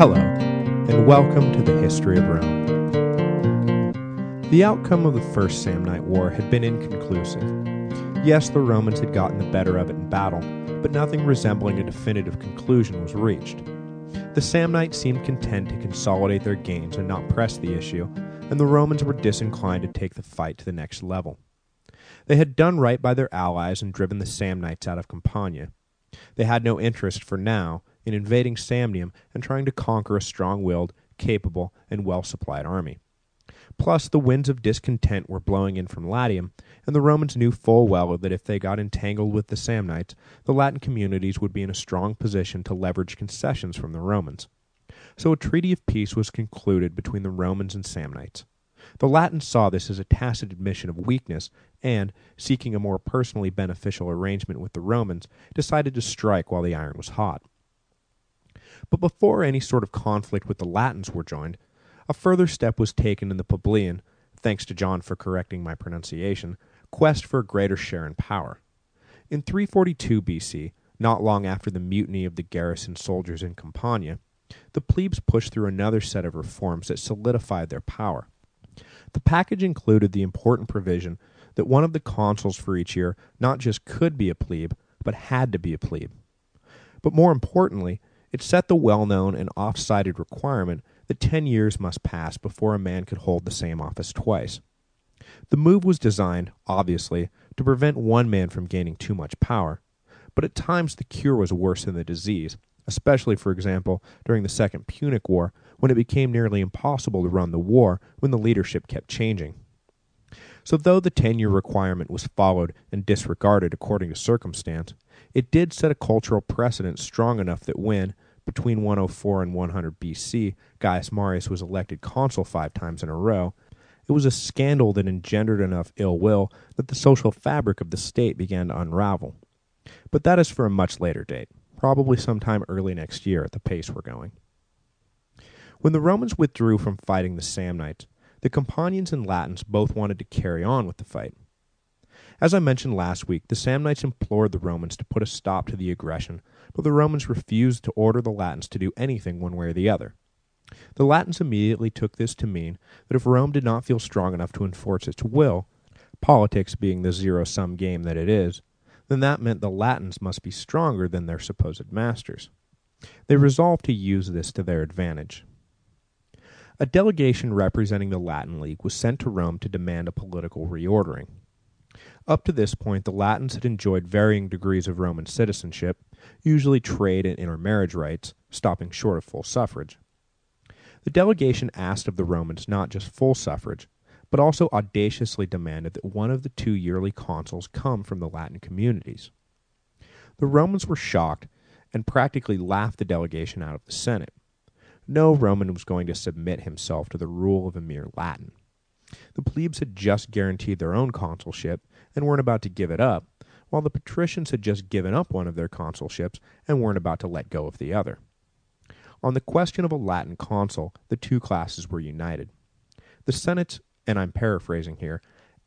Hello, and welcome to the History of Rome. The outcome of the First Samnite War had been inconclusive. Yes, the Romans had gotten the better of it in battle, but nothing resembling a definitive conclusion was reached. The Samnites seemed content to consolidate their gains and not press the issue, and the Romans were disinclined to take the fight to the next level. They had done right by their allies and driven the Samnites out of Campania. They had no interest for now in invading Samnium and trying to conquer a strong-willed, capable, and well-supplied army. Plus, the winds of discontent were blowing in from Latium, and the Romans knew full well that if they got entangled with the Samnites, the Latin communities would be in a strong position to leverage concessions from the Romans. So a treaty of peace was concluded between the Romans and Samnites. The Latins saw this as a tacit admission of weakness and, seeking a more personally beneficial arrangement with the Romans, decided to strike while the iron was hot. But before any sort of conflict with the Latins were joined, a further step was taken in the plebeian, thanks to John for correcting my pronunciation, quest for a greater share in power. In 342 BC, not long after the mutiny of the garrison soldiers in Campania, the plebes pushed through another set of reforms that solidified their power. The package included the important provision that one of the consuls for each year not just could be a plebe, but had to be a plebe. But more importantly, it set the well-known and oft-cited requirement that ten years must pass before a man could hold the same office twice. The move was designed, obviously, to prevent one man from gaining too much power, but at times the cure was worse than the disease, especially, for example, during the Second Punic War, when it became nearly impossible to run the war when the leadership kept changing. So though the ten-year requirement was followed and disregarded according to circumstance, it did set a cultural precedent strong enough that when, between 104 and 100 BC, Gaius Marius was elected consul five times in a row, it was a scandal that engendered enough ill will that the social fabric of the state began to unravel. But that is for a much later date, probably sometime early next year at the pace we're going. When the Romans withdrew from fighting the Samnites, the Campanians and Latins both wanted to carry on with the fight. As I mentioned last week, the Samnites implored the Romans to put a stop to the aggression, but the Romans refused to order the Latins to do anything one way or the other. The Latins immediately took this to mean that if Rome did not feel strong enough to enforce its will, politics being the zero-sum game that it is, then that meant the Latins must be stronger than their supposed masters. They resolved to use this to their advantage. A delegation representing the Latin League was sent to Rome to demand a political reordering. Up to this point, the Latins had enjoyed varying degrees of Roman citizenship, usually trade and intermarriage rights, stopping short of full suffrage. The delegation asked of the Romans not just full suffrage, but also audaciously demanded that one of the two yearly consuls come from the Latin communities. The Romans were shocked and practically laughed the delegation out of the Senate. No Roman was going to submit himself to the rule of a mere Latin. The plebes had just guaranteed their own consulship and weren't about to give it up, while the patricians had just given up one of their consulships and weren't about to let go of the other. On the question of a Latin consul, the two classes were united. The Senate's, and I'm paraphrasing here,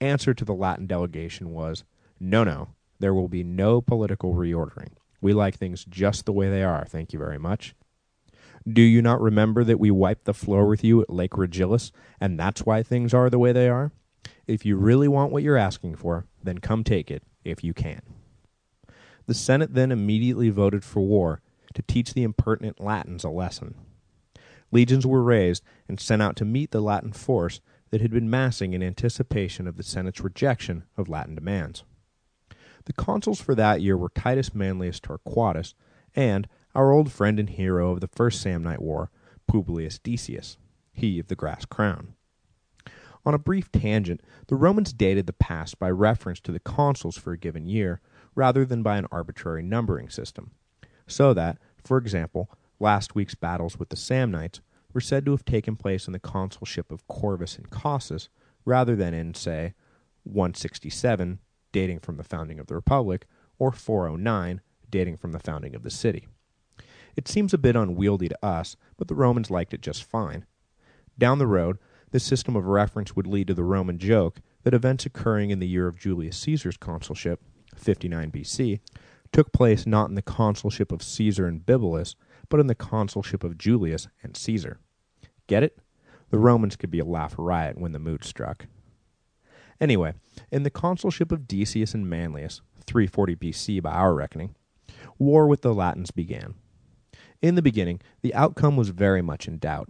answer to the Latin delegation was, no, no, there will be no political reordering. We like things just the way they are, thank you very much. Do you not remember that we wiped the floor with you at Lake Regillus, and that's why things are the way they are? If you really want what you're asking for, then come take it, if you can. The Senate then immediately voted for war to teach the impertinent Latins a lesson. Legions were raised and sent out to meet the Latin force that had been massing in anticipation of the Senate's rejection of Latin demands. The consuls for that year were Titus Manlius Torquatus and, our old friend and hero of the First Samnite War, Publius Decius, he of the grass crown. On a brief tangent, the Romans dated the past by reference to the consuls for a given year, rather than by an arbitrary numbering system, so that, for example, last week's battles with the Samnites were said to have taken place in the consulship of Corvus and Cossus, rather than in, say, 167, dating from the founding of the Republic, or 409, dating from the founding of the city. It seems a bit unwieldy to us, but the Romans liked it just fine. Down the road, this system of reference would lead to the Roman joke that events occurring in the year of Julius Caesar's consulship, 59 BC, took place not in the consulship of Caesar and Bibulus, but in the consulship of Julius and Caesar. Get it? The Romans could be a laugh riot when the mood struck. Anyway, in the consulship of Decius and Manlius, 340 BC by our reckoning, war with the Latins began. In the beginning, the outcome was very much in doubt.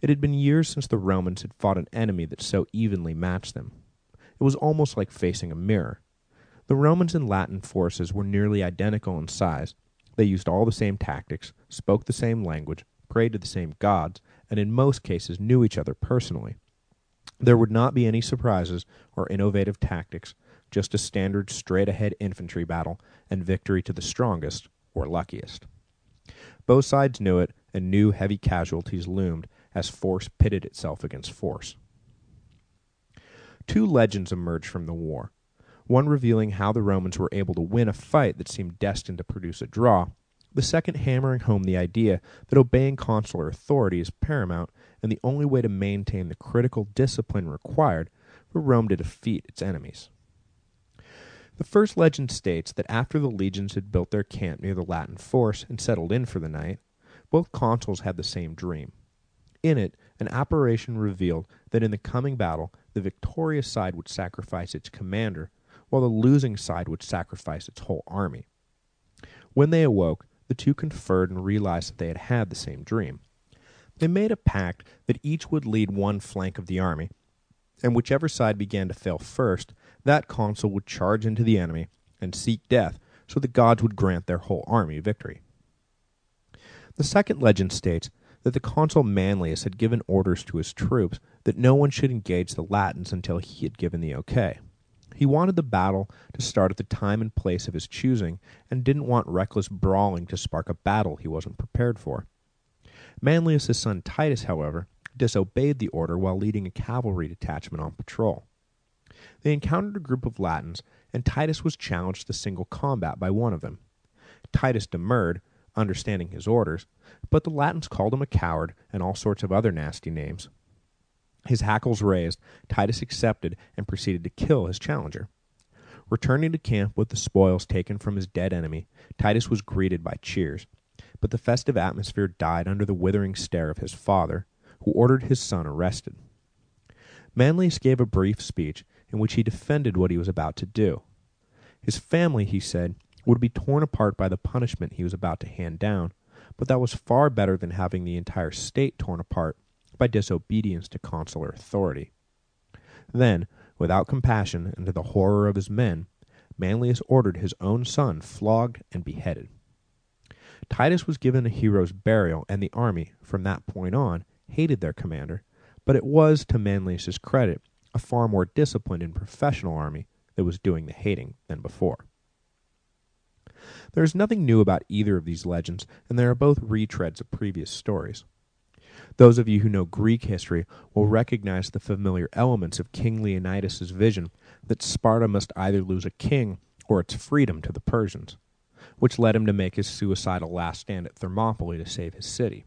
It had been years since the Romans had fought an enemy that so evenly matched them. It was almost like facing a mirror. The Romans and Latin forces were nearly identical in size. They used all the same tactics, spoke the same language, prayed to the same gods, and in most cases knew each other personally. There would not be any surprises or innovative tactics, just a standard straight-ahead infantry battle and victory to the strongest or luckiest. Both sides knew it, and knew heavy casualties loomed as force pitted itself against force. Two legends emerged from the war, one revealing how the Romans were able to win a fight that seemed destined to produce a draw, the second hammering home the idea that obeying consular authority is paramount and the only way to maintain the critical discipline required for Rome to defeat its enemies. The first legend states that after the legions had built their camp near the Latin force and settled in for the night, both consuls had the same dream. In it, an apparition revealed that in the coming battle, the victorious side would sacrifice its commander, while the losing side would sacrifice its whole army. When they awoke, the two conferred and realized that they had had the same dream. They made a pact that each would lead one flank of the army, and whichever side began to fail first, that consul would charge into the enemy and seek death so the gods would grant their whole army victory. The second legend states that the consul Manlius had given orders to his troops that no one should engage the Latins until he had given the okay. He wanted the battle to start at the time and place of his choosing, and didn't want reckless brawling to spark a battle he wasn't prepared for. Manlius' son Titus, however, disobeyed the order while leading a cavalry detachment on patrol. They encountered a group of Latins, and Titus was challenged to single combat by one of them. Titus demurred, understanding his orders, but the Latins called him a coward and all sorts of other nasty names. His hackles raised, Titus accepted and proceeded to kill his challenger. Returning to camp with the spoils taken from his dead enemy, Titus was greeted by cheers, but the festive atmosphere died under the withering stare of his father, who ordered his son arrested. Manlius gave a brief speech in which he defended what he was about to do. His family, he said, would be torn apart by the punishment he was about to hand down, but that was far better than having the entire state torn apart by disobedience to consular authority. Then, without compassion and to the horror of his men, Manlius ordered his own son flogged and beheaded. Titus was given a hero's burial, and the army, from that point on, hated their commander, but it was, to Manlius's credit, a far more disciplined and professional army that was doing the hating than before. There is nothing new about either of these legends, and they are both retreads of previous stories. Those of you who know Greek history will recognize the familiar elements of King Leonidas' vision that Sparta must either lose a king or its freedom to the Persians, which led him to make his suicidal last stand at Thermopylae to save his city.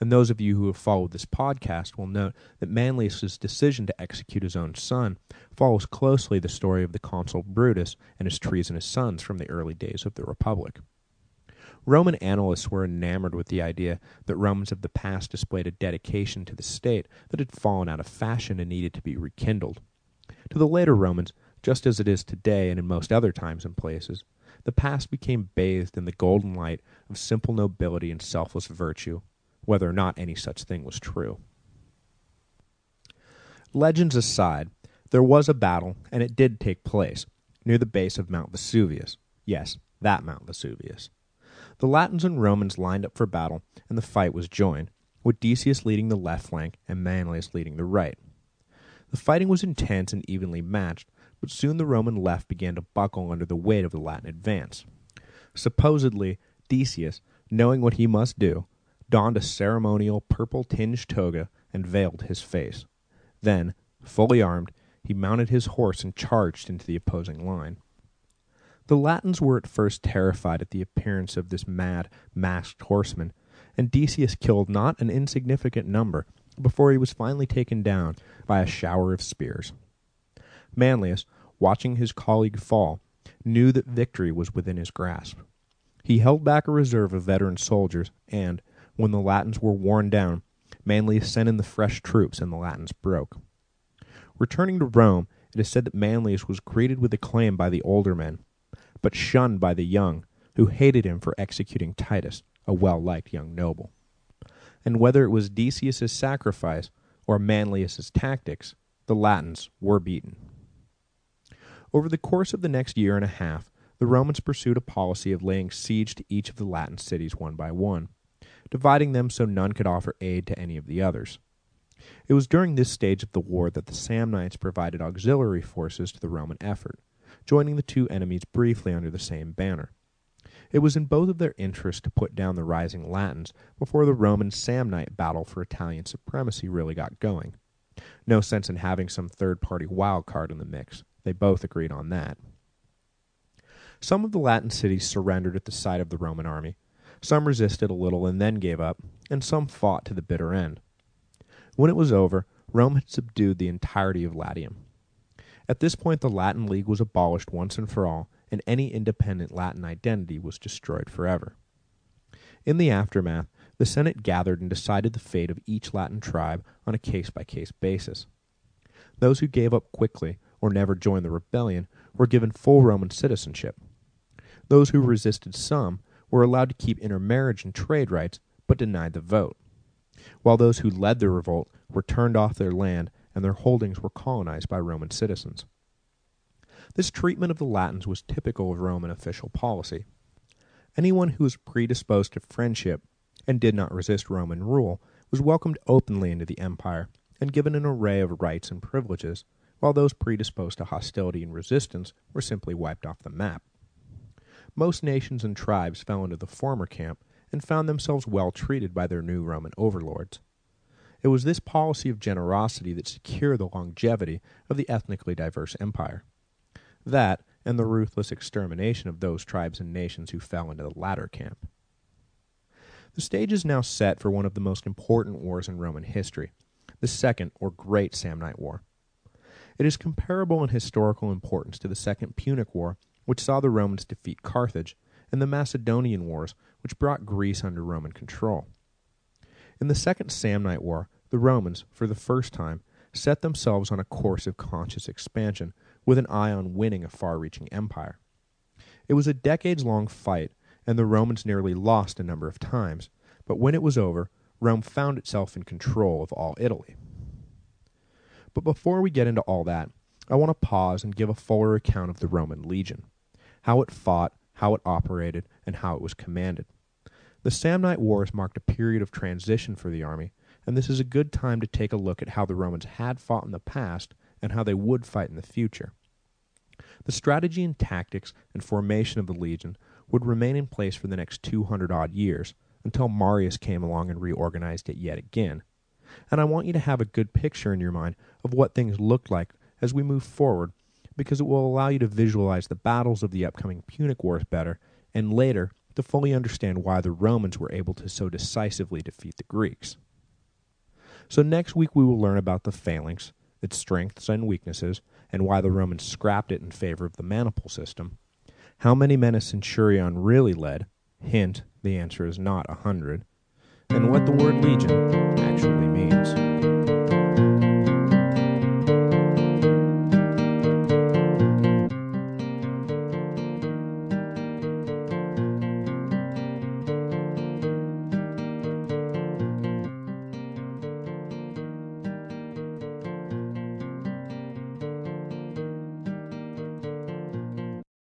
And those of you who have followed this podcast will note that Manlius's decision to execute his own son follows closely the story of the consul Brutus and his treasonous sons from the early days of the Republic. Roman annalists were enamored with the idea that Romans of the past displayed a dedication to the state that had fallen out of fashion and needed to be rekindled. To the later Romans, just as it is today and in most other times and places, the past became bathed in the golden light of simple nobility and selfless virtue, whether or not any such thing was true. Legends aside, there was a battle, and it did take place, near the base of Mount Vesuvius. Yes, that Mount Vesuvius. The Latins and Romans lined up for battle, and the fight was joined, with Decius leading the left flank and Manlius leading the right. The fighting was intense and evenly matched, but soon the Roman left began to buckle under the weight of the Latin advance. Supposedly, Decius, knowing what he must do, donned a ceremonial purple-tinged toga and veiled his face. Then, fully armed, he mounted his horse and charged into the opposing line. The Latins were at first terrified at the appearance of this mad, masked horseman, and Decius killed not an insignificant number before he was finally taken down by a shower of spears. Manlius, watching his colleague fall, knew that victory was within his grasp. He held back a reserve of veteran soldiers, and, when the Latins were worn down, Manlius sent in the fresh troops and the Latins broke. Returning to Rome, it is said that Manlius was greeted with acclaim by the older men, but shunned by the young, who hated him for executing Titus, a well-liked young noble. And whether it was Decius's sacrifice or Manlius's tactics, the Latins were beaten. Over the course of the next year and a half, the Romans pursued a policy of laying siege to each of the Latin cities one by one, dividing them so none could offer aid to any of the others. It was during this stage of the war that the Samnites provided auxiliary forces to the Roman effort, joining the two enemies briefly under the same banner. It was in both of their interests to put down the rising Latins before the Roman Samnite battle for Italian supremacy really got going. No sense in having some third-party wild card in the mix. They both agreed on that. Some of the Latin cities surrendered at the sight of the Roman army. Some resisted a little and then gave up, and some fought to the bitter end. When it was over, Rome had subdued the entirety of Latium. At this point the Latin League was abolished once and for all, and any independent Latin identity was destroyed forever. In the aftermath, the Senate gathered and decided the fate of each Latin tribe on a case-by-case basis. Those who gave up quickly or never joined the rebellion were given full Roman citizenship. Those who resisted some were allowed to keep intermarriage and trade rights, but denied the vote, while those who led the revolt were turned off their land and their holdings were colonized by Roman citizens. This treatment of the Latins was typical of Roman official policy. Anyone who was predisposed to friendship and did not resist Roman rule was welcomed openly into the empire and given an array of rights and privileges, while those predisposed to hostility and resistance were simply wiped off the map. Most nations and tribes fell into the former camp and found themselves well treated by their new Roman overlords. It was this policy of generosity that secured the longevity of the ethnically diverse empire. That, and the ruthless extermination of those tribes and nations who fell into the latter camp. The stage is now set for one of the most important wars in Roman history, the Second or Great Samnite War. It is comparable in historical importance to the Second Punic War, which saw the Romans defeat Carthage, and the Macedonian Wars, which brought Greece under Roman control. In the Second Samnite War, the Romans, for the first time, set themselves on a course of conscious expansion with an eye on winning a far-reaching empire. It was a decades-long fight, and the Romans nearly lost a number of times, but when it was over, Rome found itself in control of all Italy. But before we get into all that, I want to pause and give a fuller account of the Roman legion, how it fought, how it operated, and how it was commanded. The Samnite Wars marked a period of transition for the army, and this is a good time to take a look at how the Romans had fought in the past and how they would fight in the future. The strategy and tactics and formation of the legion would remain in place for the next 200 odd years until Marius came along and reorganized it yet again. And I want you to have a good picture in your mind of what things looked like as we move forward because it will allow you to visualize the battles of the upcoming Punic Wars better and later to fully understand why the Romans were able to so decisively defeat the Greeks. So next week we will learn about the phalanx, its strengths and weaknesses, and why the Romans scrapped it in favor of the maniple system, how many men a centurion really led, hint, the answer is not a hundred, and what the word legion actually means.